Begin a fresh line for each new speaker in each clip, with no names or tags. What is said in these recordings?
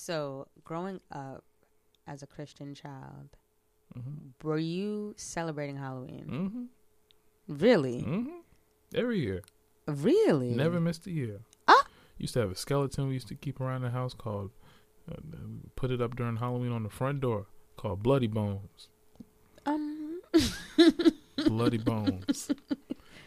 So, growing up as a Christian child, were you celebrating Halloween?
Mm-hmm.
Really?
Mm-hmm. Every year.
Really?
Never missed a year.
Ah.
Used to have a skeleton we used to keep around the house called, uh, put it up during Halloween on the front door called Bloody Bones.
Um.
Bloody Bones.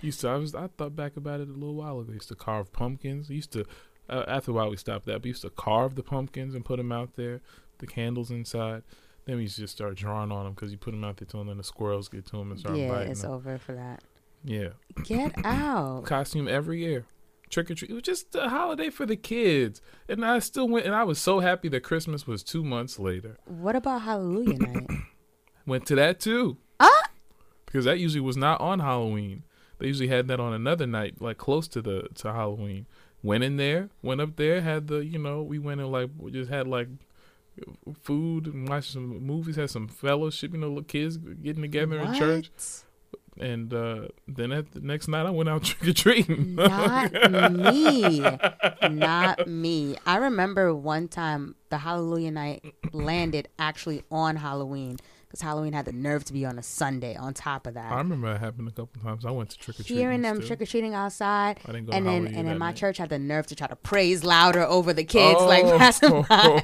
used to, I was, I thought back about it a little while ago. Used to carve pumpkins. Used to, uh, after a while we stopped that, but used to carve the pumpkins and put them out there, the candles inside. Then we used to just start drawing on them because you put them out there till then the squirrels get to them and start
yeah,
biting
it's
them.
over for that.
Yeah.
Get out.
costume every year. Trick or treat. It was just a holiday for the kids. And I still went and I was so happy that Christmas was two months later.
What about Hallelujah night?
Went to that too.
Ah!
Because that usually was not on Halloween. They usually had that on another night, like close to the to Halloween. Went in there, went up there, had the you know, we went and like we just had like food and watched some movies, had some fellowship, you know, little kids getting together in church.
What?
And uh then at the next night I went out trick or treating.
Not me. Not me. I remember one time the Hallelujah night landed actually on Halloween because Halloween had the nerve to be on a Sunday on top of that.
I remember it happened a couple times. I went to trick or treating.
Hearing them trick or treating outside,
I didn't go
and
to
then and then my
night.
church had the nerve to try to praise louder over the kids, like
Oh.
passing by,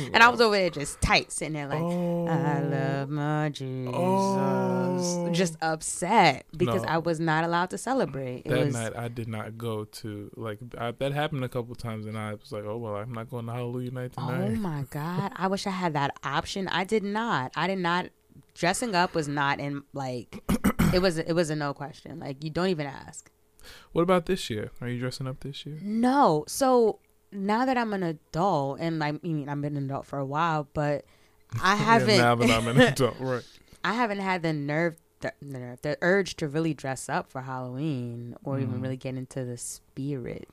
and I was over there just tight, sitting there like,
Oh.
I love my Jesus,
Oh.
just upset because
No.
I was not allowed to celebrate. It
that
was
night I did not go to like I, that happened a couple times and I was like, oh well, I'm not going to Hallelujah night
oh
tonight.
Oh my god! I wish I had that option. I did not. I did not. Dressing up was not in like. it was. It was a no question. Like you don't even ask.
What about this year? Are you dressing up this year?
No. So now that I'm an adult, and I mean I've been an adult for a while, but I haven't.
Yeah, now that I'm an adult, right?
I haven't had the nerve, the, the nerve, the urge to really dress up for Halloween or
Mm.
even really get into the spirit.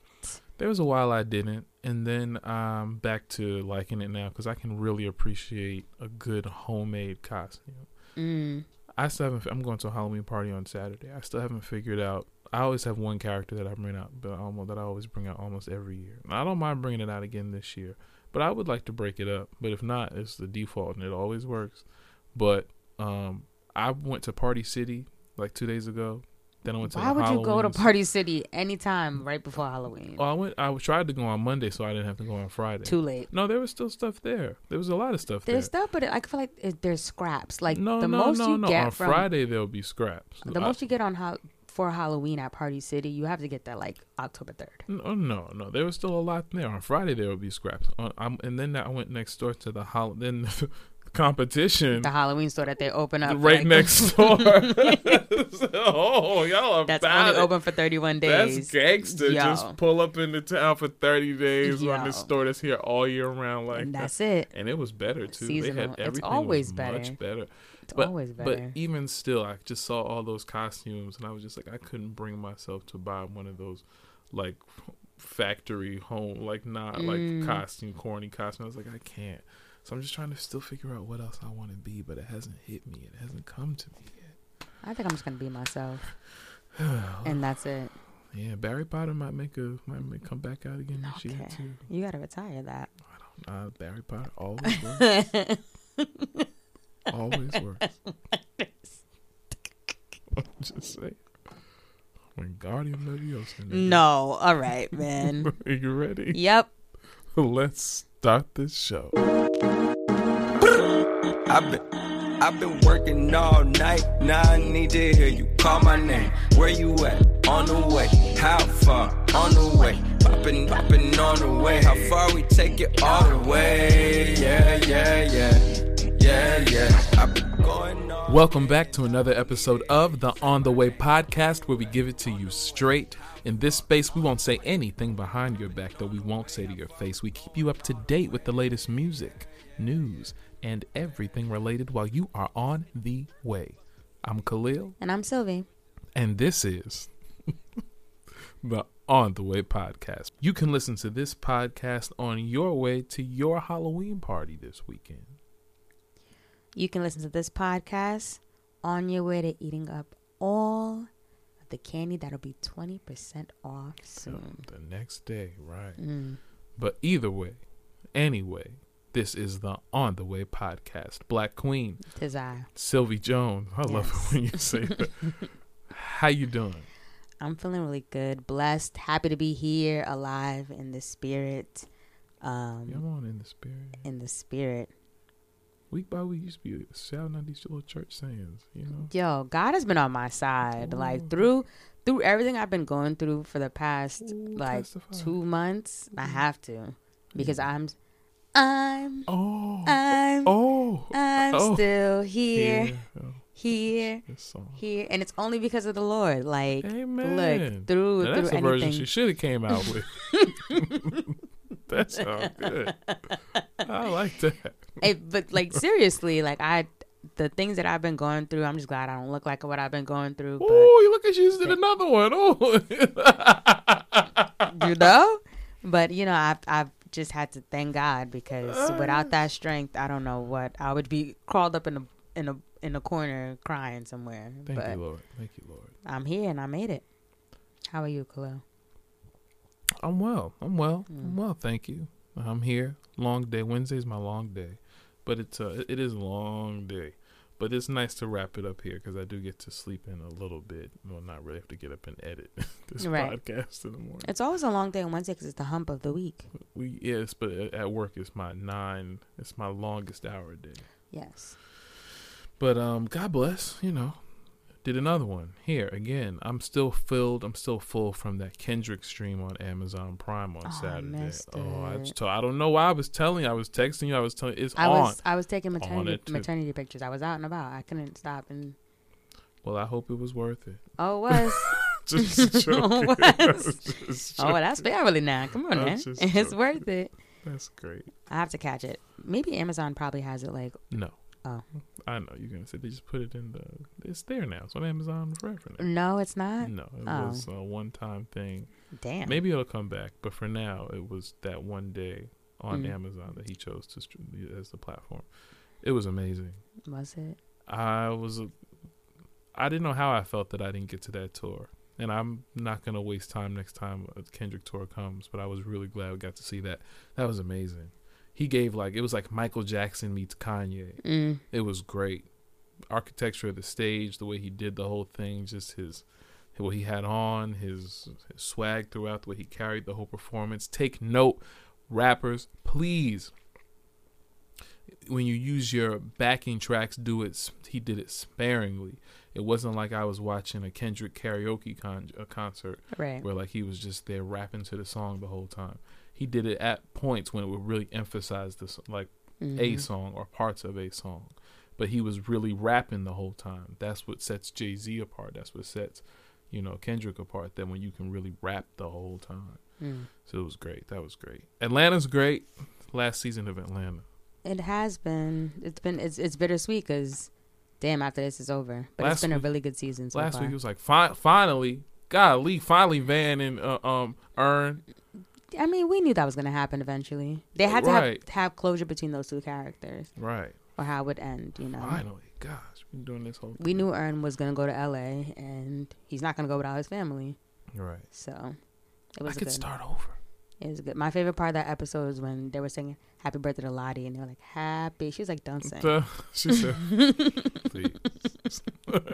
There was a while I didn't, and then um back to liking it now because I can really appreciate a good homemade costume.
Mm.
I still haven't. I'm going to a Halloween party on Saturday. I still haven't figured out. I always have one character that I bring out, but almost that I always bring out almost every year. I don't mind bringing it out again this year, but I would like to break it up. But if not, it's the default, and it always works. But um, I went to Party City like two days ago. Then I went to
Why would you go to Party City anytime right before Halloween?
Oh, I went. I tried to go on Monday, so I didn't have to go on Friday.
Too late.
No, there was still stuff there. There was a lot of stuff
There's
there.
stuff, but I feel like it, there's scraps. Like
no,
the
no,
most
no,
you
no.
get
on
from
Friday there'll be scraps.
the
I-
most you get on how for Halloween at Party City, you have to get that like October third.
No, oh, no, no. There was still a lot there. On Friday there would be scraps. On, I'm, and then I went next door to the hol- then the competition
The Halloween store that they open up
right
like-
next door. oh, y'all are
That's only
it.
open for 31 days.
That's gangster.
Yo.
Just pull up into town for 30 days on
Yo.
this store that's here all year round like
and
that.
that's it.
And it was better too.
Seasonal.
They had
It's always better.
much better.
It's
but,
always
But even still, I just saw all those costumes, and I was just like, I couldn't bring myself to buy one of those, like factory home, like not
Mm.
like costume, corny costume. I was like, I can't. So I'm just trying to still figure out what else I want to be, but it hasn't hit me. It hasn't come to me yet.
I think I'm just gonna be myself, and that's it.
Yeah, Barry Potter might make a might make, come back out again this year
Okay.
too.
You gotta retire that. I don't know.
Uh, Barry Potter always works. always works. I'm just saying. Wingardium Leviosa. nigga.
No, all right, man.
Are you ready?
yep.
Let's start this show.
I've been, I've been working all night. Now I need to hear you call my name. Where you at? On the way. How far? On the way. Popping, popping on the way. How far we take it all the way? Yeah, yeah, yeah. Yeah, yeah. I've been going all
Welcome back to another episode of the On the Way podcast, where we give it to you straight. In this space, we won't say anything behind your back that we won't say to your face. We keep you up to date with the latest music, news, and everything related while you are on the way. I'm Khalil,
And I'm Sylvie.
and this is the On the Way podcast. You can listen to this podcast on your way to your Halloween party this weekend.
You can listen to this podcast on your way to eating up all of the candy that'll be 20% off soon.
The next day, right?
Mm.
But either way, anyway, this is the On the Way podcast. Black Queen,
Tis I.
Sylvie Jones. I love it when you say that. How you doing?
I'm feeling really good, blessed, happy to be here, alive in the spirit. Um,
Come on in the spirit.
in the spirit.
Week by week, you used to be shouting out these little church sayings, you know?
Yo, God has been on my side.
Ooh.
Like through through everything I've been going through for the past
Ooh,
like
testify.
two months. I have to because I'm I'm
Oh.
I'm
oh.
I'm
oh.
still here,
Yeah. Oh,
here, here, and it's only because of the Lord. Like
Amen.
look through
Now,
through
that's the version she should have came out with. that's sounds good. I like that.
Hey, but like seriously, like I the things that I've been going through, I'm just glad I don't look like what I've been going through.
Oh, you look at you just did another one. Oh.
you know but you know i've i've just had to thank god because without that strength i don't know what i would be crawled up in a in a in a corner crying somewhere
Thank
but
you, Lord. Thank you, Lord.
i'm here and i made it how are you khalil
I'm well. I'm well.
Mm.
I'm well. Thank you. I'm here. Long day. Wednesday's my long day, but it's uh, it is a long day. But it's nice to wrap it up here because I do get to sleep in a little bit. Well, not really have to get up and edit this
Right.
podcast in the morning.
it's always a long day on wednesday because it's the hump of the week
We yes, but at at work it's my nine. It's my longest hour day.
yes
But um, God bless. You know, did another one here again. I'm still filled. I'm still full from that Kendrick stream on Amazon Prime on
Oh,
Saturday.
missed
Oh, I just told, I don't know why I was telling you. I was texting you. I was telling it's
i
on.
was i was taking maternity maternity pictures i was out and about i couldn't stop and
Well, I hope it was worth it.
oh it was
Just joking.
Oh,
I just
oh
joking.
that's family now come on man it's worth it
That's great.
i have to catch it maybe amazon probably has it like
No.
Oh.
I know you're gonna say they just put it in the. It's there now. It's on Amazon forever now.
no it's not
No, it
Oh.
was a one-time thing.
damn
Maybe it'll come back, but for now, it was that one day on
Mm.
Amazon that he chose to as the platform. It was amazing.
was it
I was, I didn't know how I felt that I didn't get to that tour, and I'm not gonna waste time next time a Kendrick tour comes. But I was really glad we got to see that. That was amazing. He gave like it was like Michael Jackson meets Kanye.
Mm.
It was great. Architecture of the stage, the way he did the whole thing, just his what he had on, his, his swag throughout, the way he carried the whole performance. Take note, rappers, please. When you use your backing tracks, do it. He did it sparingly. It wasn't like I was watching a Kendrick karaoke con- a concert
Right.
where like he was just there rapping to the song the whole time. He did it at points when it would really emphasize this, like a
Mhm.
song or parts of a song. But he was really rapping the whole time. That's what sets Jay Z apart. That's what sets, you know, Kendrick apart. That when you can really rap the whole time.
Mm.
So it was great. That was great. Atlanta's great. Last season of Atlanta.
It has been. It's been. It's it's bittersweet because, damn, after this is over. But
Last
it's been a really good season so
Last
far.
week it was like fi- finally, golly, finally Van and uh, um Earn.
I mean, we knew that was gonna happen eventually. They had to have have closure between those two characters,
Right.
or how it would end. You know.
Finally. Gosh, we've been doing this whole.
We knew Earn was gonna go to L.A. and he's not gonna go without his family.
Right.
So it was a
could
good.
start over.
It was good. My favorite part of that episode was when they were singing "Happy Birthday" to Lottie, and they were like "Happy." She was like, "Don't sing."
She said, please.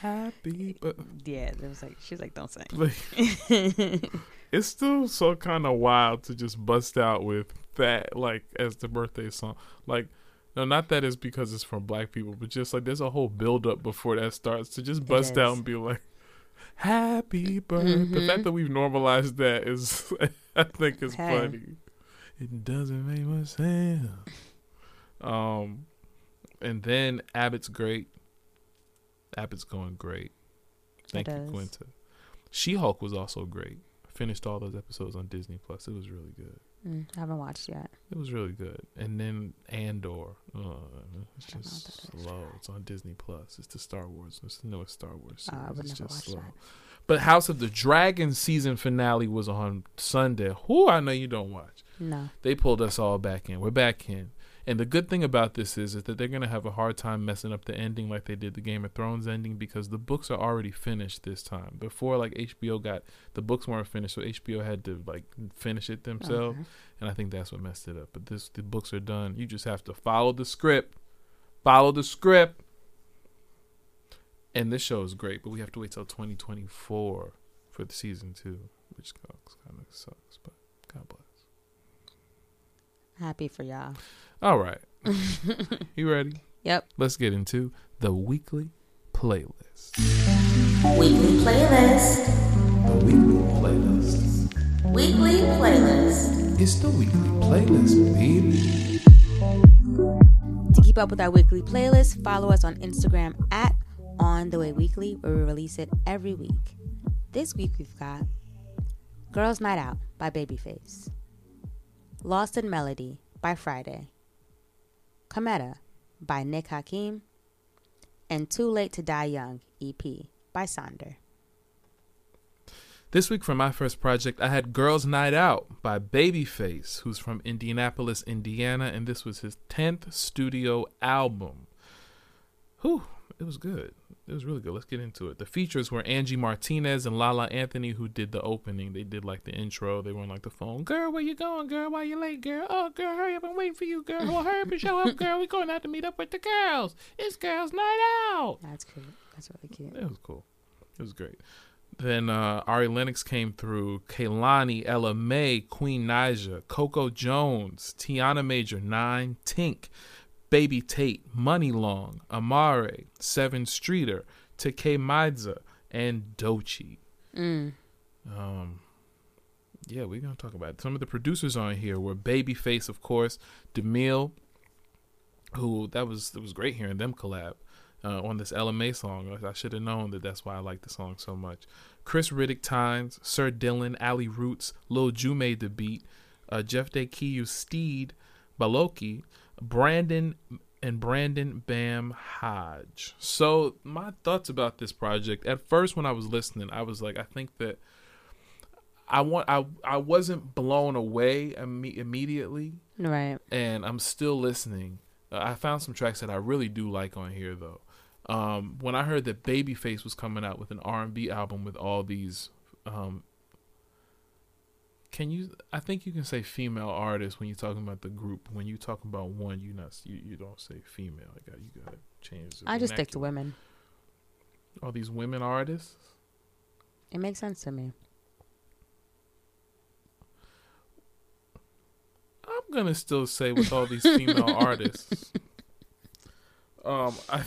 Happy, but
yeah, it was like she was like, "Don't sing."
It's still so kind of wild to just bust out with that, like, as the birthday song. Like, no, not that it's because it's from black people, but just like there's a whole build up before that starts to just bust out and be like, Happy birthday. The
Mhm.
fact that we've normalized that is, I think, is
Hey.
funny. It doesn't make much sense. Um, and then Abbott's great. Abbott's going great. Thank
It
you,
is.
Quinta. She Hulk was also great. Finished all those episodes on Disney Plus. It was really good.
Mm, I haven't watched yet.
It was really good. And then Andor. Uh, it's
I don't know
just
what that is.
slow. It's on Disney Plus. It's the Star Wars. It's the newest Star Wars
Uh,
series.
I would
it's
never
just slow.
that.
But House of the Dragon season finale was on Sunday. Who I know you don't watch.
No.
They pulled us all back in. We're back in. And the good thing about this is, is that they're going to have a hard time messing up the ending like they did the Game of Thrones ending because the books are already finished this time. Before, like HBO got the books weren't finished, so HBO had to like finish it themselves,
Okay.
and I think that's what messed it up. But this, the books are done. You just have to follow the script, follow the script. And this show is great, but we have to wait till 2024 for the season two, which kind of sucks. But God bless.
Happy for y'all.
All right. you ready?
Yep.
Let's get into the weekly playlist.
Weekly playlist.
The weekly playlist.
Weekly playlist.
It's the weekly playlist, baby.
To keep up with our weekly playlist, follow us on Instagram at On The Way Weekly, where we release it every week. This week we've got Girls Night Out by Babyface, Lost in Melody by Friday, Cometa by Nick Hakim, and Too Late to Die Young EP by Sonder.
This week for my first project, I had Girls Night Out by Babyface, who's from Indianapolis, Indiana, and this was his 10th studio album. Whew, it was good. It was really good. Let's get into it. The features were Angie Martinez and Lala Anthony, who did the opening. They did like the intro. They were on like the phone. Girl, where you going, girl? Why you late, girl? Oh, girl, hurry up! I'm waiting for you, girl. Well, hurry up and show up, girl. We going out to meet up with the girls. It's Girls Night Out.
That's cute. That's really cute.
It was cool. It was great. Then uh, Ari Lennox came through. Kehlani, Ella Mai, Queen Naja, Coco Jones, Tiana Major, Nine, Tink, Baby Tate, Muni Long, Amaarae, Sevyn Streeter, Tkay Maidza, and Doechii.
Mm.
Um, yeah, we're gonna talk about it. Some of the producers on here were Babyface, of course, D'Mile, who that was it was great hearing them collab uh, on this Ella Mai song. I should have known that that's why I like the song so much. Khris Riddick-Tynes, Sir Dylan, Ali Roots, Lil Ju made the beat, uh, Jeff Day Kiyu, Steed, Baloki, Brandon and Brandon Bam Hodge. So my thoughts about this project. At first, when I was listening, I was like, I think that I want I I wasn't blown away imme- immediately,
Right.
and I'm still listening. Uh, I found some tracks that I really do like on here though. Um, when I heard that Babyface was coming out with an R&B album with all these, um, can you? I think you can say female artists when you're talking about the group. When you talk about one, you not you, you don't say female. I got you got to change. the
I just stick to women.
All these women artists.
It makes sense to me.
I'm gonna still say with all these female artists. Um, I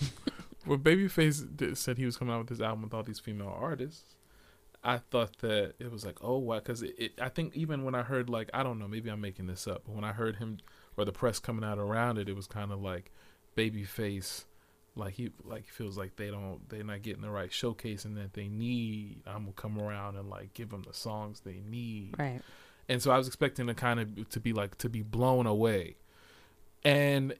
when Babyface did, said he was coming out with this album with all these female artists, I thought that it was like, oh, wow, because it, it. I think even when I heard like, I don't know, maybe I'm making this up, but when I heard him or the press coming out around it, it was kind of like Babyface, like he like feels like they don't they're not getting the right showcasing that they need. I'm gonna come around and like give them the songs they need
Right.
and so I was expecting to kind of to be like to be blown away. And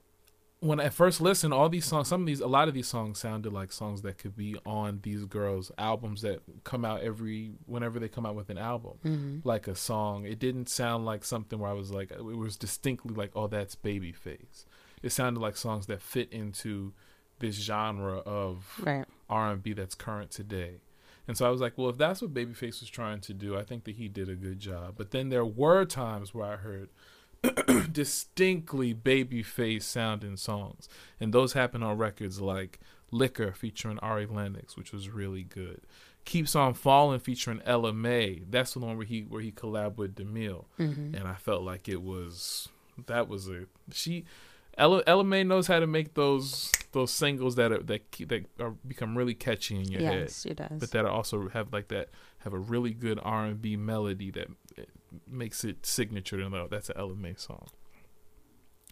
when I first listened, all these songs, some of these, a lot of these songs sounded like songs that could be on these girls' albums that come out every whenever they come out with an album,
Mm-hmm.
like a song. It didn't sound like something where I was like, it was distinctly like, oh, that's Babyface. It sounded like songs that fit into this genre of
Right.
R&B that's current today. And so I was like, well, if that's what Babyface was trying to do, I think that he did a good job. But then there were times where I heard distinctly Babyface sounding songs. And those happen on records like Liquor featuring Ari Lennox, which was really good. Keeps on Falling featuring Ella Mai. That's the one where he where he collabed with D'Mile.
Mm-hmm.
And I felt like it was that was a she Ella, Ella Mai knows how to make those those singles that are that keep, that are become really catchy in your head
Yes, she does.
but that also have like that have a really good R and B melody that makes it signature. And like, that's an May song.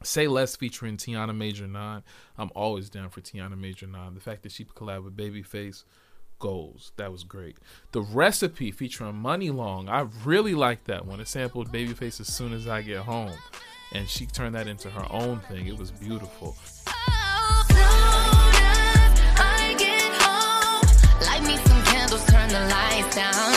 Say Less featuring Tiana Major 9. I'm always down for Tiana Major 9. The fact that she collabed with Babyface, goals. That was great. The Recipe featuring Muni Long. I really like that one. It sampled Babyface as soon as I get home. And she turned that into her own thing. It was beautiful.
turn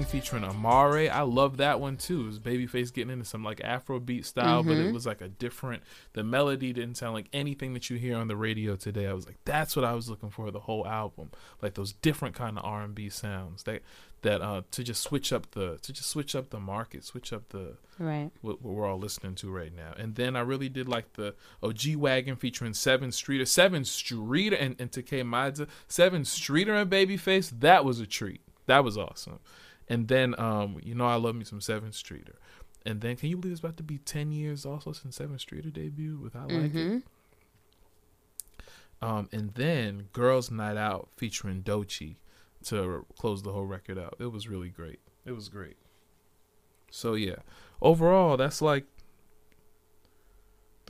Thing featuring Amaarae. I love that one too. It was Babyface getting into some like Afrobeat style, mm-hmm. but it mm-hmm. was like a different. The melody didn't sound like anything that you hear on the radio today. I was like, that's what I was looking for the whole album, like those different kind of R and B sounds that that uh to just switch up the to just switch up the market, switch up the
right
what, what we're all listening to right now. And then I really did like the OG Wagon featuring Sevyn Streeter, Sevyn Streeter and and Tkay Maidza, Sevyn Streeter and Babyface. That was a treat. That was awesome. And then, um, you know, I love me some Sevyn Streeter. And then, can you believe it's about to be ten years also since Sevyn Streeter debuted with "I Like mm-hmm. It." Um, and then Girls Night Out featuring Doechii to close the whole record out. It was really great. It was great. So yeah, overall, that's like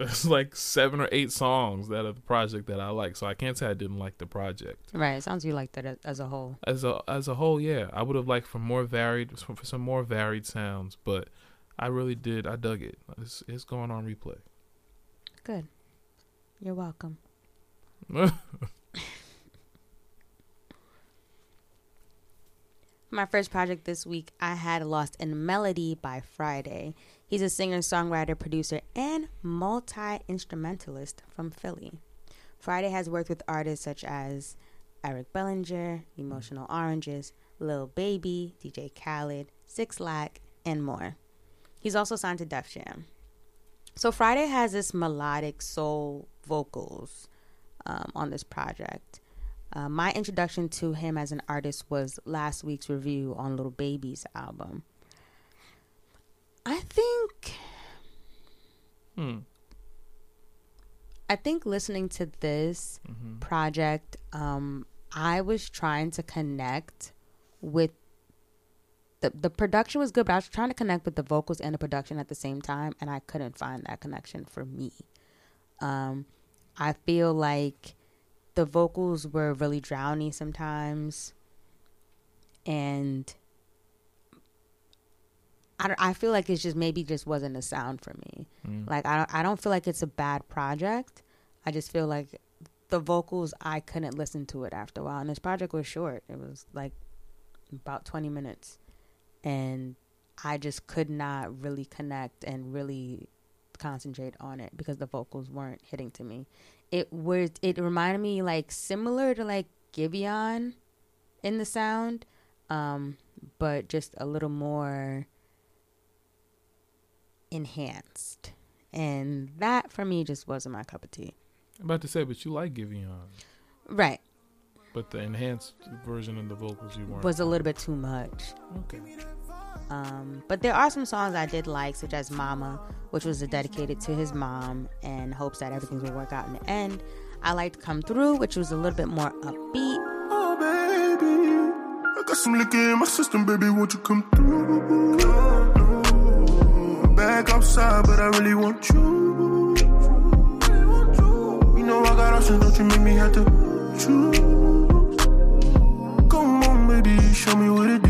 there's like seven or eight songs that are the project that I like. So I can't say I didn't like the project.
Right. It sounds you liked it as a whole.
As a as a whole, yeah. I would have liked for more varied for some more varied sounds, but I really did. I dug it. It's, it's going on replay.
Good. You're welcome. My first project this week, I had Lost in Melody by Friday. He's a singer, songwriter, producer, and multi instrumentalist from Philly. Friday has worked with artists such as Eric Bellinger, Emotional Oranges, Lil Baby, DJ Khaled, 6LACK, and more. He's also signed to Def Jam. So Friday has this melodic soul vocals um, on this project. Uh, my introduction to him as an artist was last week's review on Little Baby's album. I think. Hmm. I think listening to this mm-hmm. project, um, I was trying to connect with the the production was good, but I was trying to connect with the vocals and the production at the same time, and I couldn't find that connection for me. Um, I feel like the vocals were really drowny sometimes, and I, I feel like it's just maybe just wasn't a sound for me. Mm. Like I don't, I don't feel like it's a bad project. I just feel like the vocals I couldn't listen to it after a while. And this project was short. It was like about 20 minutes. And I just could not really connect and really concentrate on it because the vocals weren't hitting to me. It was it reminded me like similar to like Giveon in the sound, um, but just a little more enhanced. And that for me just wasn't my cup of tea.
I'm about to say, but you like Giveon.
Right.
But the enhanced version of the vocals you weren't.
Was a little bit too much. Okay. Um, but there are some songs I did like, such as Mama, which was dedicated to his mom and hopes that everything will work out in the end. I liked Come Through, which was a little bit more upbeat. Oh, baby, I got some liquor in my system, baby, won't you come through? back outside, but I really want you. You know I got options, don't you make me have to choose. Come on, baby, show me what to do.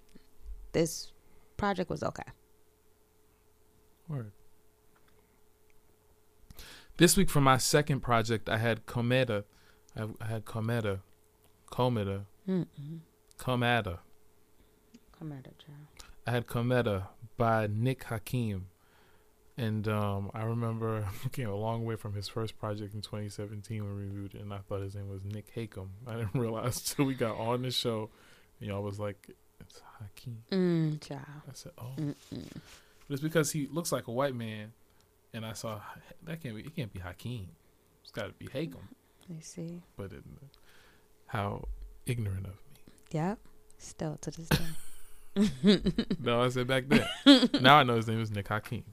this project was okay.
Word. This week for my second project, I had Cometa. I, I had Cometa. Cometa.
Mm-mm.
Cometa.
Come child.
I had Cometa by Nick Hakim. And um, I remember came a long way from his first project in 2017 when we reviewed it, and I thought his name was Nick Hakem. I didn't realize till we got on the show, and y'all was like, "It's Hakim."
Mm, child.
I said, "Oh,"
Mm-mm.
but it's because he looks like a white man, and I saw that can't be. It can't be Hakeem. It's got to be Hakeem.
You see?
But it, how ignorant of me.
Yep. Still to this day.
no, I said back then. now I know his name is Nick Hakim.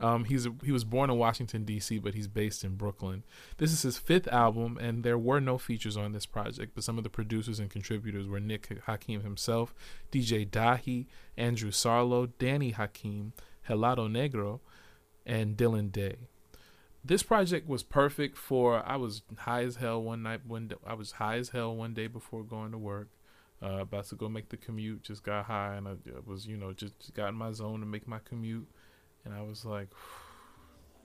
Um, he's he was born in Washington D.C., but he's based in Brooklyn. This is his fifth album, and there were no features on this project. But some of the producers and contributors were Nick Hakim himself, DJ Dahi, Andrew Sarlo, Danny Hakim, Helado Negro, and Dylan Day. This project was perfect for. I was high as hell one night. When I was high as hell one day before going to work. Uh, about to go make the commute, just got high, and I was, you know, just, just got in my zone to make my commute, and I was like,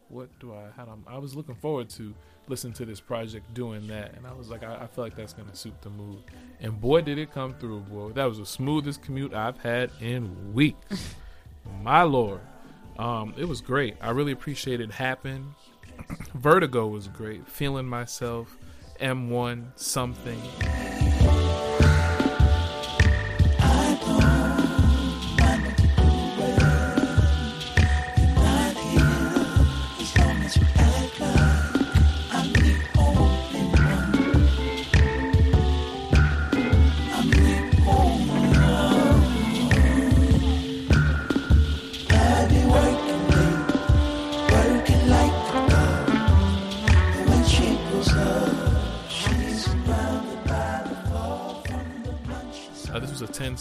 "What do I?" How do I was looking forward to listening to this project doing that, and I was like, I, I feel like that's gonna suit the mood, and boy, did it come through, boy! That was the smoothest commute I've had in weeks. my lord, um, it was great. I really appreciated Happen. Vertigo was great. Feeling myself. M1 something.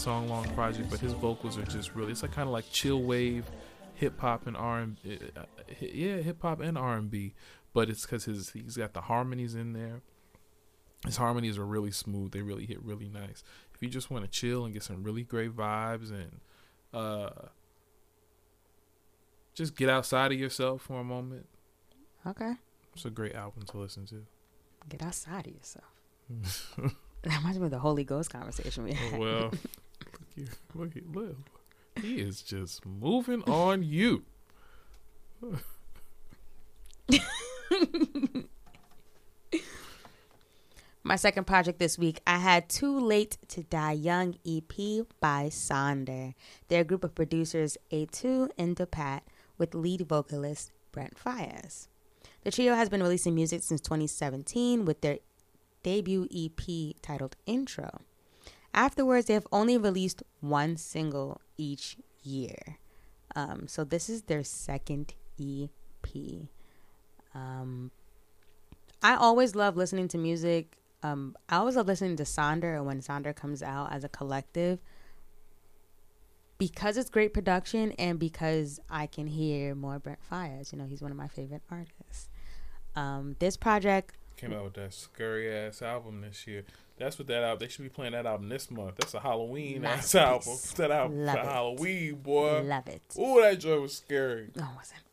Song long project, but his vocals are just really, it's like kind of like chill wave hip hop and R&B. Uh, yeah, hip hop and R&B, but it's because his he's got the harmonies in there. His harmonies are really smooth. They really hit really nice. If you just want to chill and get some really great vibes and uh, just get outside of yourself for a moment,
Okay.
it's a great album to listen to.
Get outside of yourself. That reminds me of the Holy Ghost conversation we had.
well, look, here, look, look, he is just moving on you.
My second project this week, I had Too Late to Die Young EP by Sonder. They're a group of producers, Atu and Dpat, with lead vocalist Brent Faiyaz. The trio has been releasing music since 2017 with their debut EP titled Intro. Afterwards, they have only released one single each year. Um, so this is their second EP. Um, I always love listening to music. Um, I always love listening to Sonder when Sonder comes out as a collective because it's great production and because I can hear more Brent Faiyaz. You know, he's one of my favorite artists. Um, this project,
Came out with that scurry ass album this year. That's what that album. They should be playing that album this month. That's a Halloween ass album. That album
Love
for
it.
Halloween, boy.
love it.
Ooh, that joy was scary.
No, it wasn't.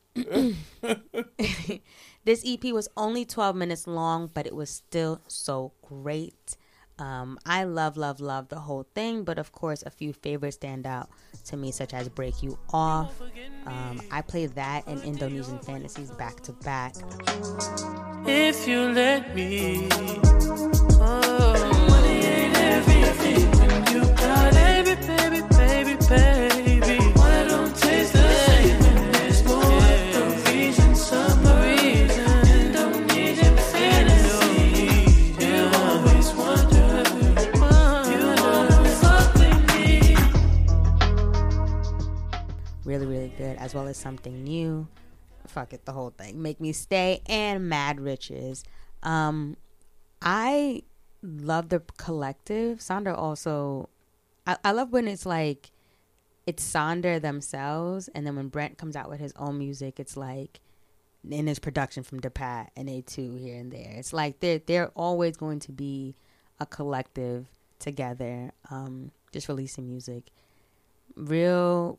this EP was only 12 minutes long, but it was still so great. Um, I love, love, love the whole thing, but of course, a few favorites stand out to me, such as Break You Off. Um, I play that and Indonesian Fantasies back to back.
If you let me.
Good, as well as something new. Fuck it, the whole thing. Make Me Stay and Mad Riches. Um, I love the collective. Sonder also, I, I love when it's like, it's Sonder themselves, and then when Brent comes out with his own music, it's like, in his production from Dpat and Atu here and there. It's like they're they're always going to be a collective together, um, just releasing music. Real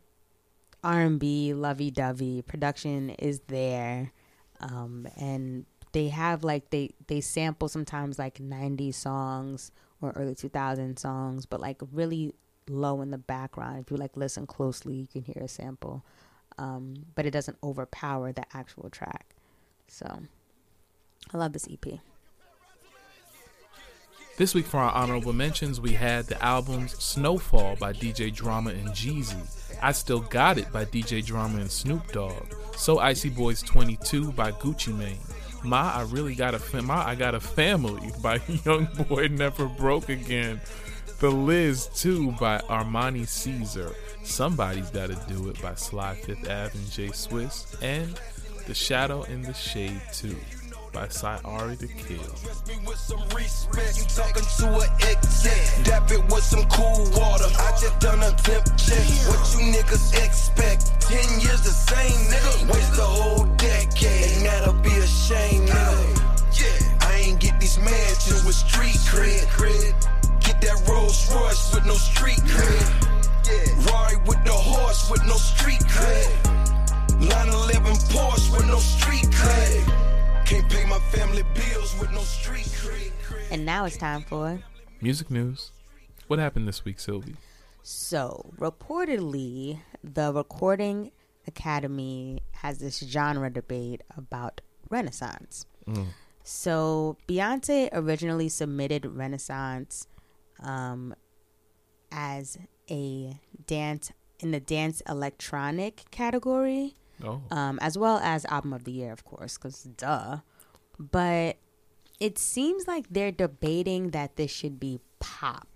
R&B, lovey-dovey. Production is there, um, and they have like they they sample sometimes like '90s songs or early 2000 songs, but like really low in the background. If you like listen closely, you can hear a sample, um, but it doesn't overpower the actual track. So, I love this EP.
This week for our honorable mentions, we had the albums Snowfall by DJ Drama and Jeezy, I Still Got It by DJ Drama and Snoop Dogg, So Icy Boys 22 by Gucci Mane, Ma I Really Got a Fam- I Got a Family by Young Boy Never Broke Again, The Liz 2 by Armani Caesar, Somebody's Gotta Do It by Sly Fifth Ave and J Swiss, and The Shadow in the Shade 2 by Ari the Kid.
with. You talking to an exec. Dap it with some cool water. I just done a temp check. What you niggas expect? Ten years the same nigga. Waste the whole decade. And that'll be a shame, nigga. Yeah. I ain't get these mansions with street cred. Get that Rolls Royce with no street cred. Yeah. Rari with the horse with no street cred. Line 11 Porsche with no street cred. Can't pay my family bills with no street cred.
And now it's time for
Music news. What happened this week, Sylvie?
So, reportedly, the Recording Academy has this genre debate about Renaissance. So, Beyonce originally submitted Renaissance um, as a dance in the dance electronic category,
Oh,
um, as well as Album of the Year, of course, because duh. But it seems like they're debating that this should be pop.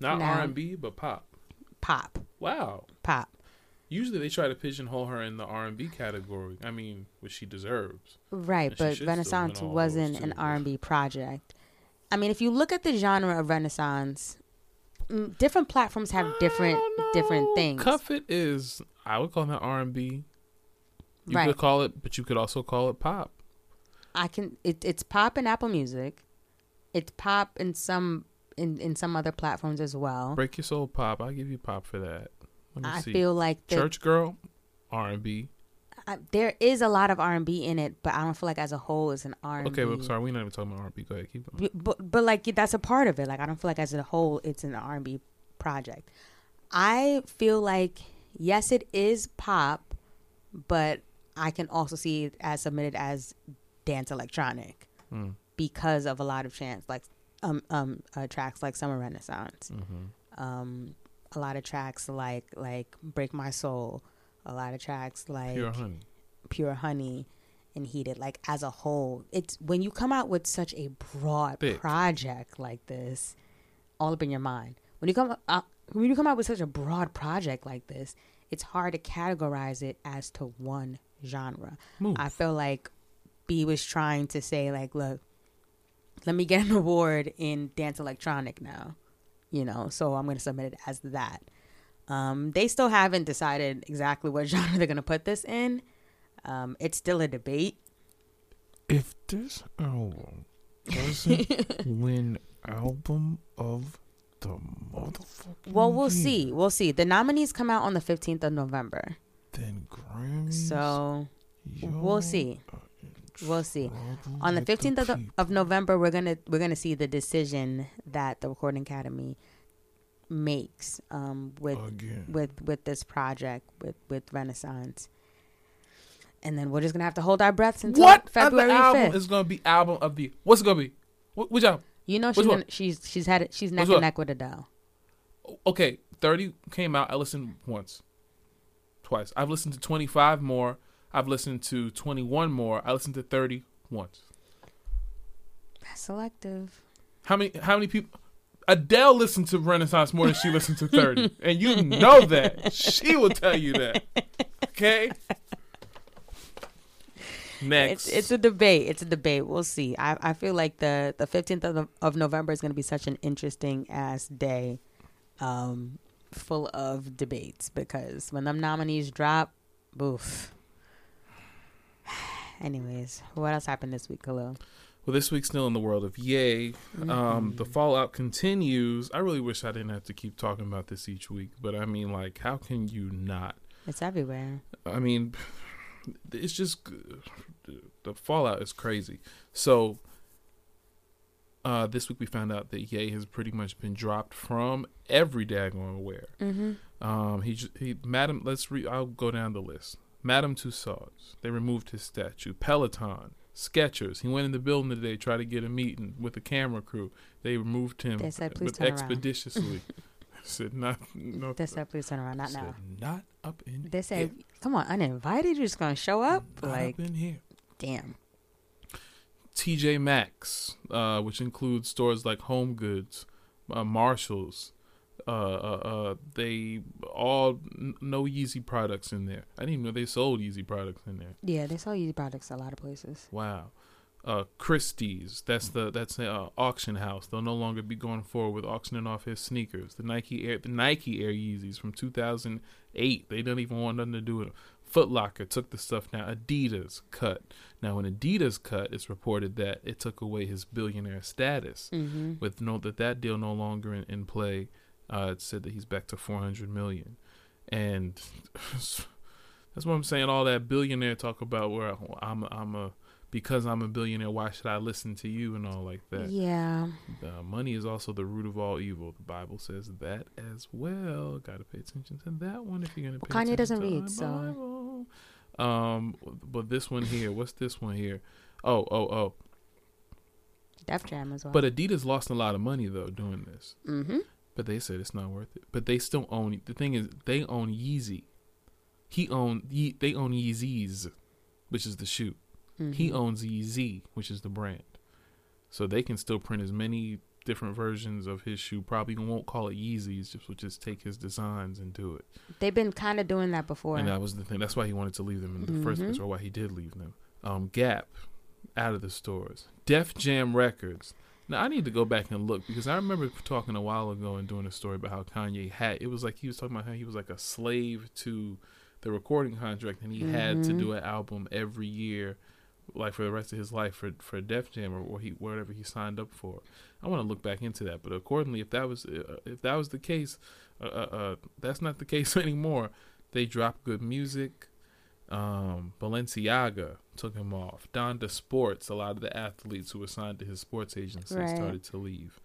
not. R and B, but pop.
Pop.
Wow.
Pop.
Usually they try to pigeonhole her in the R and B category. I mean, which she deserves.
Right,
And
but Renaissance wasn't an. R and B project. I mean, if you look at the genre of Renaissance, different platforms have different different things.
Cuff it is. I would call that R and B. You
Right.
could call it, but you could also call it pop.
I can. It, it's pop in Apple Music. It's pop in some in in some other platforms as well.
Break your soul, pop. I'll give you pop for that. Let me
I
see.
feel like the,
Church girl, R and B.
There is a lot of R and B in it, but I don't feel like as a whole it's an R.
Okay, but sorry, we're not even talking about R and B. Go ahead, keep going.
B- but but like that's a part of it. Like I don't feel like as a whole it's an R and B project. I feel like yes, it is pop, but I can also see it as submitted as dance electronic
Hmm.
because of a lot of chants like um um uh, tracks like Summer Renaissance,
Mm-hmm.
um a lot of tracks like like Break My Soul, a lot of tracks like
Pure honey.
Pure Honey and Heated, like as a whole, it's when you come out with such a broad
Thick.
project like this, all up in your mind. When you come out, when you come out with such a broad project like this, it's hard to categorize it as to one genre.
Move.
I feel like B was trying to say like, look, let me get an award in dance electronic now, you know, so I'm going to submit it as that. Um, they still haven't decided exactly what genre they're going to put this in. Um, it's still a debate.
If this album doesn't win album of the motherfucking
Well, we'll
year,
see. We'll see. The nominees come out on the 15th of November.
Then Grammys.
So we'll see. We'll see. On the 15th of, the, of November, we're going to we're to see the decision that the Recording Academy makes um, with
Again.
with with this project with with Renaissance. And then we're just gonna have to hold our breaths until
What
February fifth.
is gonna be album of the? What's it gonna be? Wh- Which album?
You know she's gonna, she's she's had it. She's neck
Which
and neck with Adele.
Okay, thirty came out. I listened once, twice. I've listened to twenty five more. I've listened to twenty one more. I listened to thirty once.
That's selective.
How many? How many people? Adele listened to Renaissance more than she listened to thirty, and you know that. She will tell you that. Okay. Next,
It's it's a debate. It's a debate. We'll see. I, I feel like the the fifteenth of, of November is going to be such an interesting ass day, um, full of debates because when them nominees drop, boof. Anyways, what else happened this week, Khalil?
Well, this week's still in the world of yay. Um, the fallout continues. I really wish I didn't have to keep talking about this each week, but I mean, like, how can you not?
It's everywhere.
I mean, it's just the fallout is crazy. So uh, this week we found out that Ye has pretty much been dropped from every daggone where.
Mm-hmm.
Um, he he Madam. Let's re. I'll go down the list. Madame Tussauds. They removed his statue. Peloton. Skechers. He went in the building today, tried to get a meeting with the camera crew. They removed him
They said, "Please turn around."
expeditiously. said not no.
They said, please turn around. Not now.
Not up in.
They said, come on, uninvited. You're just going to show up?
Not
like,
up in here.
damn.
TJ Maxx, uh, which includes stores like Home Goods, uh, Marshalls. Uh, uh, uh, they all n- no Yeezy products in there. I didn't even know they sold Yeezy products in there.
Yeah, they sell Yeezy products a lot of places.
Wow. Uh, Christie's, that's the that's the uh, auction house. They'll no longer be going forward with auctioning off his sneakers. The Nike Air, the Nike Air Yeezys from 2008. They don't even want nothing to do with them. Foot Locker took the stuff now. Adidas cut. Now, when Adidas cut, it's reported that it took away his billionaire status.
Mm-hmm.
With note that that deal no longer in, in play. Uh, it said that he's back to 400 million, and that's what I'm saying. All that billionaire talk about where I'm I'm a because I'm a billionaire. Why should I listen to you and all like that?
Yeah.
Uh, money is also the root of all evil. The Bible says that as well. Got to pay attention to that one if you're gonna.
Well,
pay
Kanye
attention
doesn't
to
read, so-
Bible. Um, but this one here, what's this one here? Oh, oh, oh.
Def Jam as well.
But Adidas lost a lot of money though doing this.
mm-hmm.
But they said it's not worth it. But they still own. The thing is, they own Yeezy. He own. Ye, they own Yeezys, which is the shoe. He
Mm-hmm.
owns Yeezy, which is the brand. So they can still print as many different versions of his shoe. Probably won't call it Yeezys. Just will just take his designs and do it.
They've been kind of doing that before.
And that was the thing. That's why he wanted to leave them in the first
Mhm.
place, or why he did leave them. Um, Gap, out of the stores. Def Jam Records. Now I need to go back and look because I remember talking a while ago and doing a story about how Kanye had. It was like he was talking about how he was like a slave to the recording contract, and he had to
Mhm.
do an album every year, like for the rest of his life for for Def Jam or, or he whatever he signed up for. I want to look back into that, but accordingly, if that was uh, if that was the case, uh, uh, uh, that's not the case anymore. They dropped good music. Um, Balenciaga took him off. Donda Sports, a lot of the athletes who were signed to his sports agency
Right.
started to leave.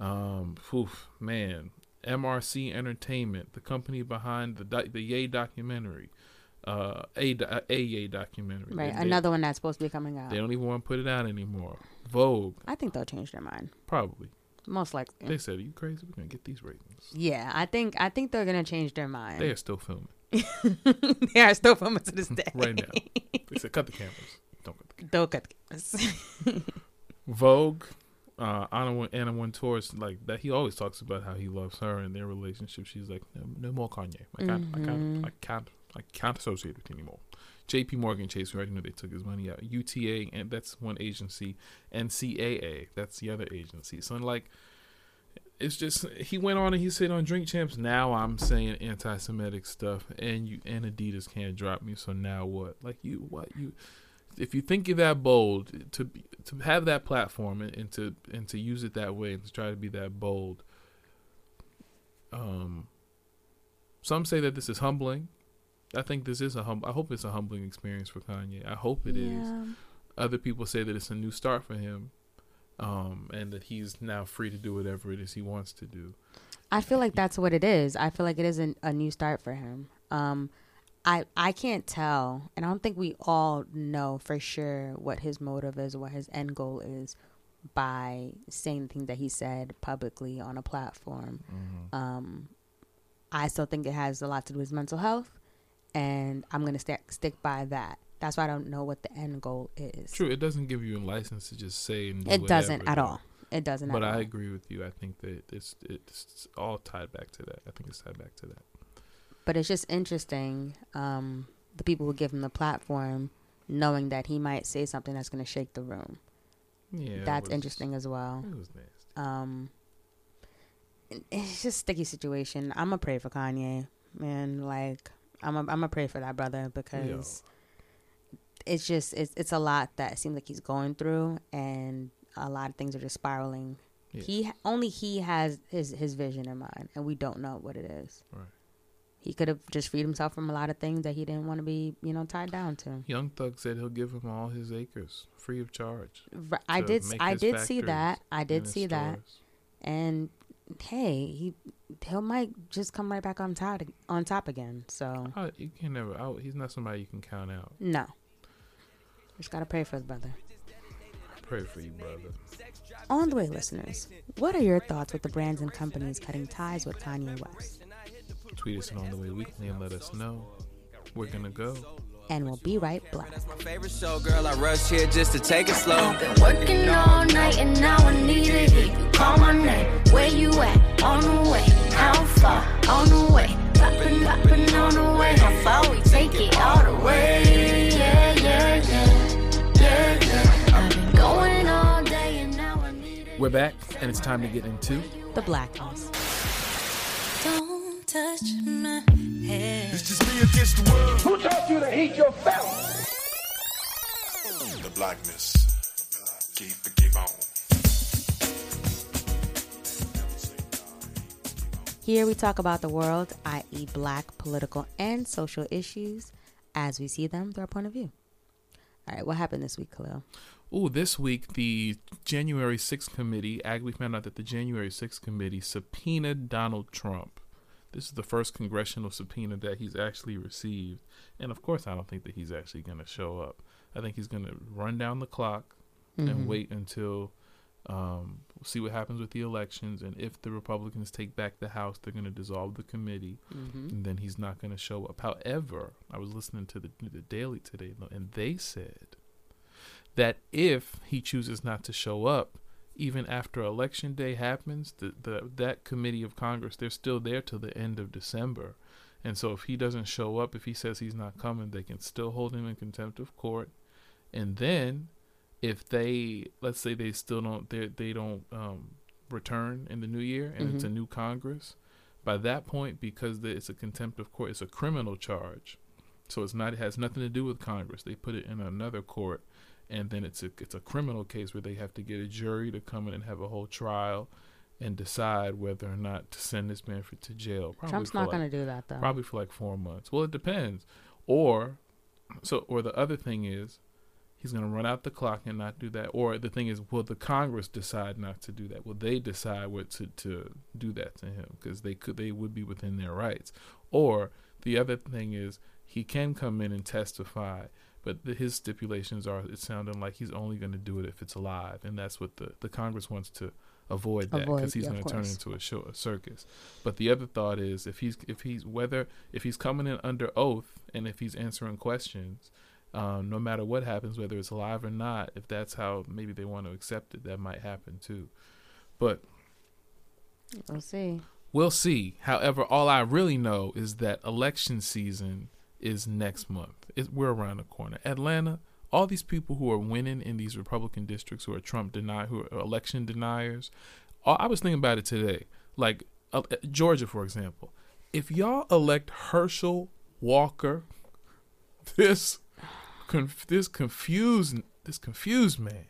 Um, phew, man, MRC Entertainment, the company behind the the Ye documentary, uh, a do- a Ye documentary.
right.
They-
Another one that's supposed to be coming out.
They don't even want to put it out anymore. Vogue,
I think they'll change their mind.
probably.
Most likely.
They said, "Are you crazy? We're gonna get these ratings."
yeah, I think I think they're gonna change their mind.
They are still filming
they are still filming to this day.
right now. They said, "Cut the cameras. Don't cut the cameras."
Don't cut the cameras.
Vogue, uh, Anna, Anna Wintour's like that. He always talks about how he loves her and their relationship. She's like, no, no more Kanye. I can't, I can't, I can't, I can't associate with anymore. J.P. Morgan Chase, we already know they took his money out. UTA, and that's one agency. NCAA, that's the other agency. So like, it's just he went on and he said on Drink Champs. Now I'm saying anti-Semitic stuff, and you and Adidas can't drop me. So now what? Like you, what you? If you think you're that bold to to have that platform and, and to and to use it that way and to try to be that bold, um, some say that this is humbling. I think this is a hum. I hope it's a humbling experience for Kanye. I hope it is.
yeah.
Other people say that it's a new start for him, um, and that he's now free to do whatever it is he wants to do.
I feel like that's what it is. I feel like it isn't a new start for him. Um, I I can't tell, and I don't think we all know for sure what his motive is, what his end goal is, by saying the things that he said publicly on a platform. Um, I still think it has a lot to do with his mental health, and I'm gonna stick stick by that. That's why I don't know what the end goal is.
True, it doesn't give you a license to just say and do
It doesn't at all. It doesn't.
But I
all.
agree with you. I think that it's it's all tied back to that. I think it's tied back to that.
But it's just interesting, um, the people who give him the platform, knowing that he might say something that's going to shake the room.
Yeah,
that's
was-
interesting as well.
It was nasty.
Um, it's just a sticky situation. I'm gonna pray for Kanye, man. Like I'm, a, I'm gonna pray for that brother because it's just it's it's a lot that seems like he's going through, and a lot of things are just spiraling.
Yeah.
He only he has his his vision in mind, and we don't know what it is.
Right.
he could have just freed himself from a lot of things that he didn't want to be, you know, tied down to.
Young Thug said he'll give him all his acres free of charge.
R- I did, I did see that. I did see that. And hey, he he might just come right back on top on top again. So
Uh, you can never. Out. He's not somebody you can count out.
no, just gotta pray for his brother.
Pray for you, brother.
On the way, listeners, what are your thoughts with the brands and companies cutting ties with Kanye West?
Tweet us at on the way weekly and let us know. We're gonna go.
And we'll be right back.
My favorite show, girl. I rush here just to take it slow.
Been working all night and now I need to hear you call my name. Where you at? On the way. How far? On the way. Poppin', poppin' on the way. How far we take it all the way? Yeah, yeah, yeah. Yeah, yeah. I've been going all day and now I need it.
We're back, and it's time to get into.
The Blacklist.
Don't touch my hair.
The world. Who taught you to hate yourself? The blackness. Keep it, keep on.
Here we talk about the world, i.e., black political and social issues as we see them through our point of view. All right, what happened this week, Kahlil?
Ooh, this week the January 6th committee, we found out that the January 6th committee subpoenaed Donald Trump. This is the first congressional subpoena that he's actually received. And of course, I don't think that he's actually going to show up. I think he's going to run down the clock and mm-hmm. wait until um, see what happens with the elections. And if the Republicans take back the House, they're going to dissolve the committee. And then he's not going to show up. However, I was listening to the, the Daily today, and they said that if he chooses not to show up, even after election day happens, the, the that committee of Congress they're still there till the end of December, and so if he doesn't show up, if he says he's not coming, they can still hold him in contempt of court, and then if they let's say they still don't they they don't um, return in the new year and it's a new Congress, by that point because the, it's a contempt of court, it's a criminal charge, so it's not it has nothing to do with Congress. They put it in another court and then it's a it's a criminal case where they have to get a jury to come in and have a whole trial and decide whether or not to send this man for, to jail. Probably
Trump's not
like-
going to do that, though.
Probably for like four months. Well, it depends. Or so or the other thing is he's going to run out the clock and not do that. Or the thing is, will the Congress decide not to do that? Will they decide what to to do that to him? Because they could they would be within their rights. Or the other thing is he can come in and testify. But the, his stipulations are it's sounding like he's only going to do it if it's live, and that's what the, the Congress wants to avoid that because he's
yeah,
going to turn into a show a circus. But the other thought is if he's if he's whether if he's coming in under oath and if he's answering questions, um, no matter what happens, whether it's live or not, if that's how maybe they want to accept it, that might happen too. But
We'll see.
we'll see. However, all I really know is that election season is next month. It, we're around the corner. Atlanta, all these people who are winning in these Republican districts, who are Trump deny, who are election deniers. all- I was thinking about it today. Like uh, Georgia, for example. If y'all elect Herschel Walker, this conf- this confused this confused man,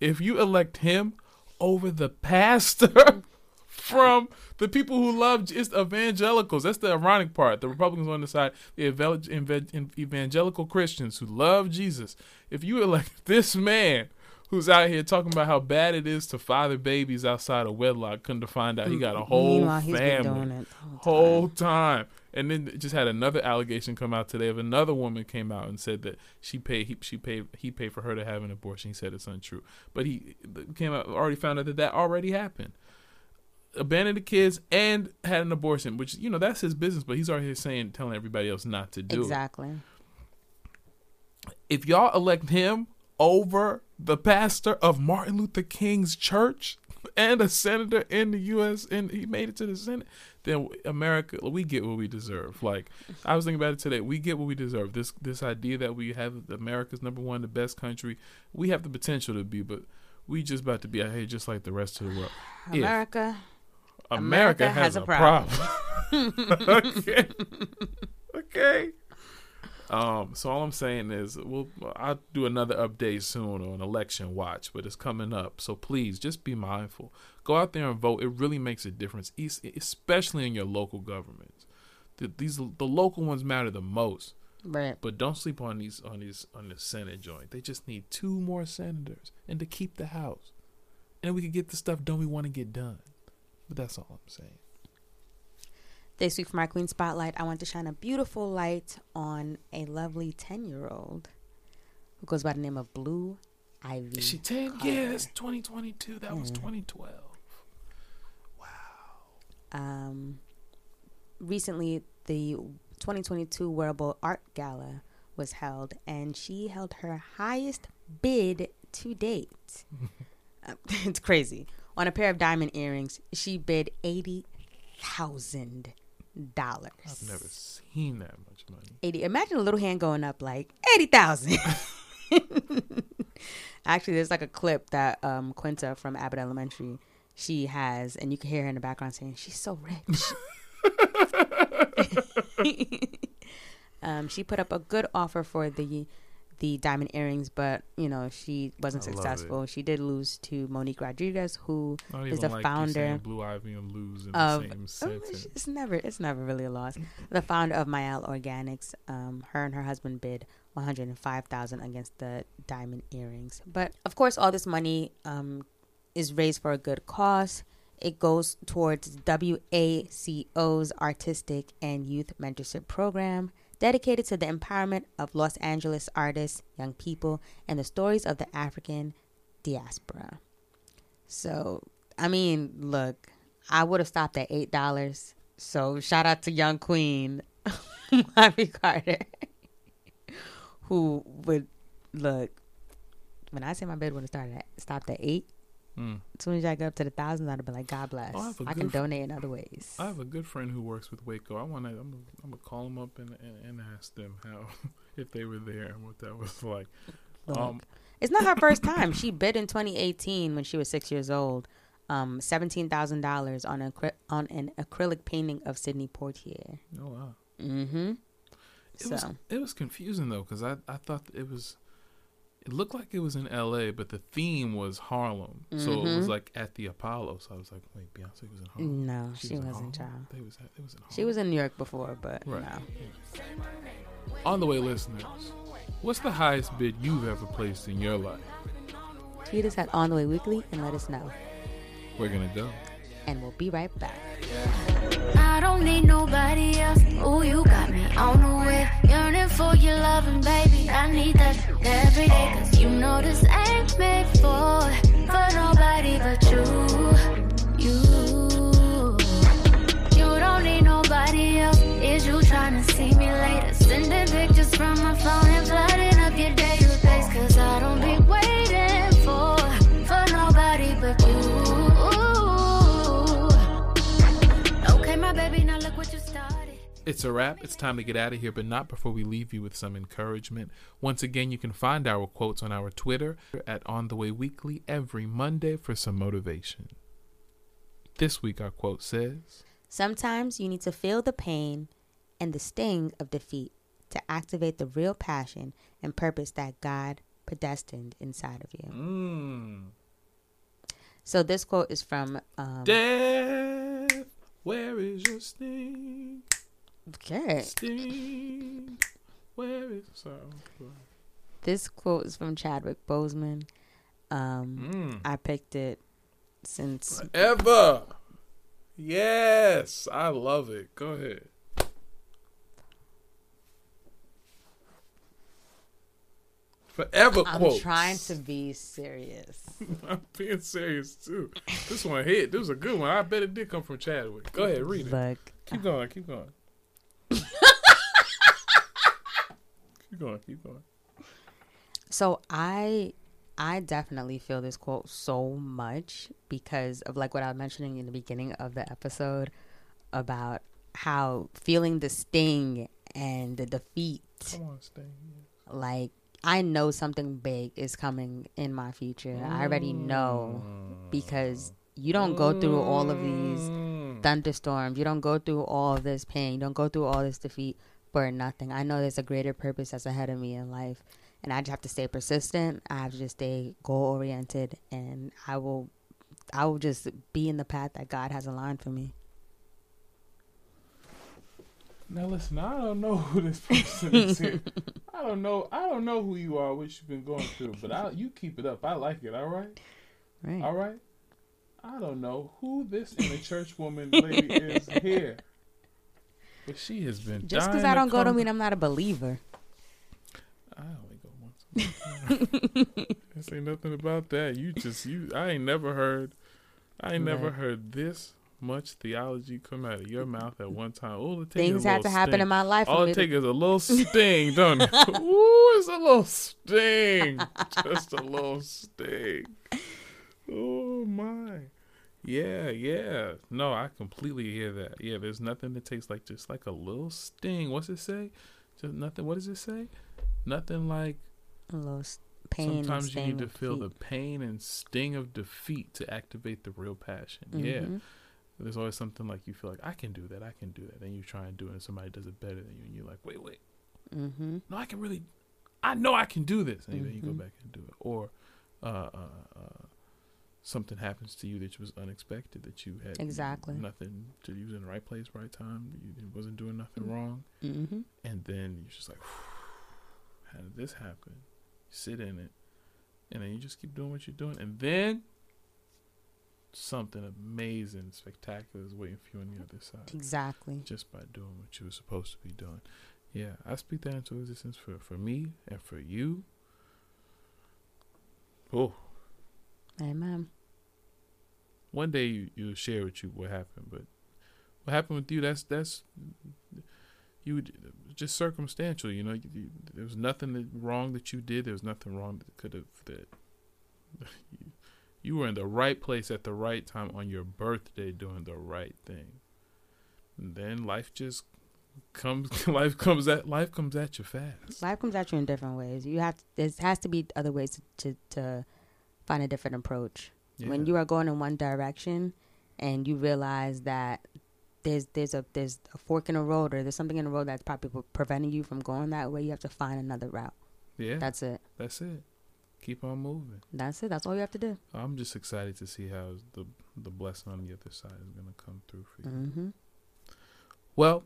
if you elect him over the pastor from the people who love just evangelicals. That's the ironic part. The Republicans on the side, the evangelical Christians who love Jesus. If you elect this man who's out here talking about how bad it is to father babies outside of wedlock, couldn't to find out he mm, got a whole
Meanwhile, he's been
family
it whole time.
time. And then just had another allegation come out today of another woman came out and said that she paid he, she paid he paid for her to have an abortion. He said it's untrue, but he came out already found out that that already happened. Abandoned the kids and had an abortion, which you know that's his business. But he's already here saying telling everybody else not to do it
Exactly.
if y'all elect him over the pastor of Martin Luther King's church and a senator in the U.S. and he made it to the Senate, then America, we get what we deserve. Like I was thinking about it today, we get what we deserve. This this idea that we have America's number one, the best country, we have the potential to be, but we just about to be out here just like the rest of the world.
America.
America,
America
has,
has
a
a
problem. okay. okay. Um, so all I'm saying is we'll I'll do another update soon on election watch, but it's coming up. So please just be mindful. Go out there and vote. It really makes a difference, especially in your local governments. The, these the local ones matter the most.
Right.
But don't sleep on these on these on the Senate joint. They just need two more senators and to keep the House, and we could get the stuff done we want to get done. But that's all I'm saying.
This week for my Queen Spotlight, I want to shine a beautiful light on a lovely 10 year old who goes by the name of Blue Ivy.
Is she ten?
Carter.
Yeah, it's 2022. That was 2012. Wow.
Um, recently, the 2022 Wearable Art Gala was held, and she held her highest bid to date. Uh, it's crazy. On a pair of diamond earrings, she bid eighty thousand dollars.
I've never seen that much money.
Eighty. Imagine a little hand going up like eighty thousand. Actually, there's like a clip that um, Quinta from Abbott Elementary she has, and you can hear her in the background saying, "She's so rich." um, she put up a good offer for the the diamond earrings, but you know she wasn't
I
successful. She did lose to Monique Rodriguez, who is the
like
founder
Blue Ivy and lose in
of
the same
oh, it's never it's never really a loss. The founder of Mielle Organics, um, her and her husband bid one hundred and five thousand against the diamond earrings. But of course, all this money um, is raised for a good cause. It goes towards WACO's artistic and youth mentorship program, dedicated to the empowerment of Los Angeles artists, young people, and the stories of the African diaspora. So, I mean, look, I would have stopped at eight dollars. So shout out to Young Queen, Ivy Carter, who would look. When I say my bed would have started at stopped at eight,
Mm.
as soon as I got up to the thousands, I'd been like, God bless.
Oh, I a
I can donate in other ways.
I have a good friend who works with Waco. I want to. I'm, gonna- I'm gonna call them up and, and, and ask them how if they were there and what that was like.
Look,
Um,
it's not her first time. She bid in 2018 when she was six years old, um, seventeen thousand dollars on an acry- on an acrylic painting of Sidney Poitier.
oh wow.
Mm-hmm.
It was
So
it was confusing though because I I thought it was. It looked like it was in L.A., but the theme was Harlem, so it was
Mhm.
like at the Apollo. So I was like, "Wait, Beyonce was in Harlem?
no, she,
was in
wasn't,
Harlem?
child.
They was at, it was in Harlem.
She was in New York before, but
Right.
no.
On the way, listeners, what's the highest bid you've ever placed in your life?
Tweet us at On the Way Weekly and let us know.
We're gonna go.
And we'll be right back.
Don't need nobody else. Ooh, you got me on the way. Yearning for your loving, baby. I need that every day. Cause you know this ain't made for, for nobody but you. You. You don't need nobody else. Is you trying to see me later? Sending pictures from my phone and flooding up your database. Cause I don't be
It's a wrap. It's time to get out of here, but not before we leave you with some encouragement. Once again, you can find our quotes on our Twitter at On the Way Weekly every Monday for some motivation. This week, our quote says,
Sometimes you need to feel the pain and the sting of defeat to activate the real passion and purpose that God predestined inside of you.
Mmm.
So this quote is from um,
Death, where is your sting?
Okay.
Sting, where is.
This quote is from Chadwick Boseman. Um,
Mm.
I picked it since
Ever. Yes, I love it. Go ahead. Forever
I'm
quotes.
trying to be serious.
I'm being serious too. This one hit. This was a good one. I bet it did come from Chadwick. Go ahead, read it.
Look,
Keep going. Keep going. Keep going. Keep going.
So I I definitely feel this quote so much because of like what I was mentioning in the beginning of the episode about how feeling the sting and the defeat
Come on, Sting.
like I know something big is coming in my future. I already know because you don't go through all of these
Mm. Mm.
thunderstorms. You don't go through all of this pain. You don't go through all this defeat for nothing. I know there's a greater purpose that's ahead of me in life. And I just have to stay persistent. I have to just stay goal oriented and I will I will just be in the path that God has aligned for me.
Now listen, I don't know who this person is here. I don't know. I don't know who you are, what you've been going through, but I, you keep it up. I like it. All right.
Right.
All right. I don't know who this inner church woman lady is here, but she has been.
Just
because
I don't go don't mean I'm not a believer.
I only go once. This ain't nothing about that. You just you. I ain't never heard. I ain't never
Right.
heard this much theology come out of your mouth at one time. All it takes
Things have to
little
happen in my life
All it
to-
takes is a little sting, don't it? Ooh, it's a little sting. Just a little sting. Oh my. Yeah, yeah. No, I completely hear that. Yeah, there's nothing that tastes like just like a little sting. What's it say? Just nothing. What does it say? Nothing like
A little pain.
sometimes you need to feel the pain and sting of defeat to activate the real passion. Yeah.
Mhm.
There's always something like you feel like I can do that, I can do that. Then you try and do it and somebody does it better than you and you're like, Wait, wait,
Mm-hmm.
no, I can really I know I can do this and then you go
Mhm.
back and do it. Or uh, uh, uh, something happens to you that was unexpected that you had
Exactly.
nothing to use in the right place, right time. You wasn't doing nothing wrong,
Mm-hmm.
and then you're just like, how did this happen? you Sit in it, and then you just keep doing what you're doing, and then something amazing, spectacular is waiting for you on the other side
Exactly.
just by doing what you were supposed to be doing. Yeah, I speak that into existence for, for me and for you. Oh,
Amen.
one day you, you'll share with you what happened, but what happened with you, that's, that's, you would, just circumstantial, you know, you, you, there was nothing that, wrong that you did. There was nothing wrong that could have, that you, you were in the right place at the right time on your birthday doing the right thing. And then life just comes, life comes at, life comes at you fast.
Life comes at you in different ways. You have to, there has to be other ways to, to, to find a different approach. When you are going in one direction and you realize that there's there's a there's a fork in the road or there's something in the road that's probably preventing you from going that way, you have to find another route.
Yeah,
That's it.
that's it. Keep on moving.
That's it. That's all you have to do.
I'm just excited to see how the the blessing on the other side is gonna come through for you.
Mm-hmm.
Well,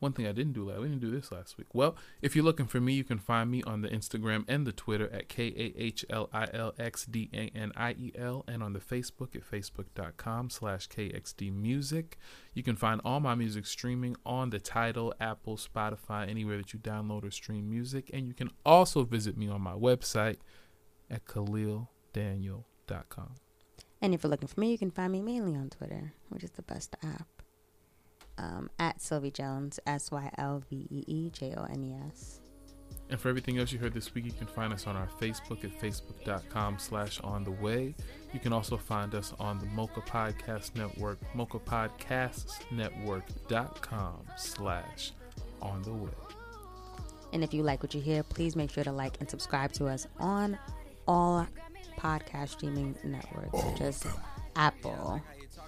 one thing I didn't do last, we didn't do this last week. Well, if you're looking for me, you can find me on the Instagram and the Twitter at K A H L I L X D A N I E L and on the Facebook at facebook.com slash KXD Music. You can find all my music streaming on the Tidal, Apple, Spotify, anywhere that you download or stream music. And you can also visit me on my website at KahlilDaniel.com.
And if you're looking for me, you can find me mainly on Twitter, which is the best app. Um, at Sylvee Jones, S Y L V E E J O N E S.
And for everything else you heard this week, you can find us on our Facebook at facebook.com slash on the way. You can also find us on the Mocha Podcast Network, mochapodcastsnetwork.com slash on the way.
And if you like what you hear, please make sure to like and subscribe to us on all podcast streaming networks, such as Apple,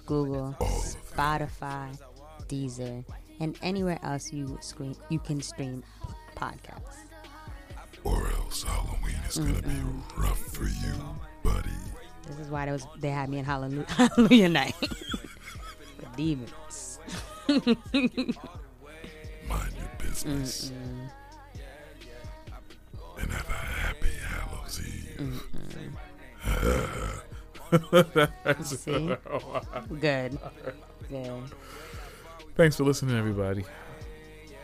Google, Spotify, Deezer, and anywhere else you screen you can stream podcasts.
Or else Halloween is gonna be rough for you, buddy.
This is why they was they had me in Hallelujah, Hallelujah night demons.
Mind your business. And have a happy Hallows Eve.
See? Good. Good.
Thanks for listening, everybody.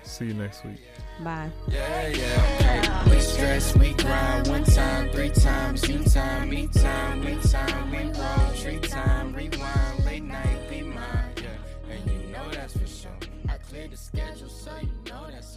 See you next week.
Bye.
Yeah, yeah. We stress, we grind one time, three times, you time, me time, we time, we roll, tree time, rewind, late night, be mine, yeah. And you know that's for sure. I cleared the schedule, so you know that's a go.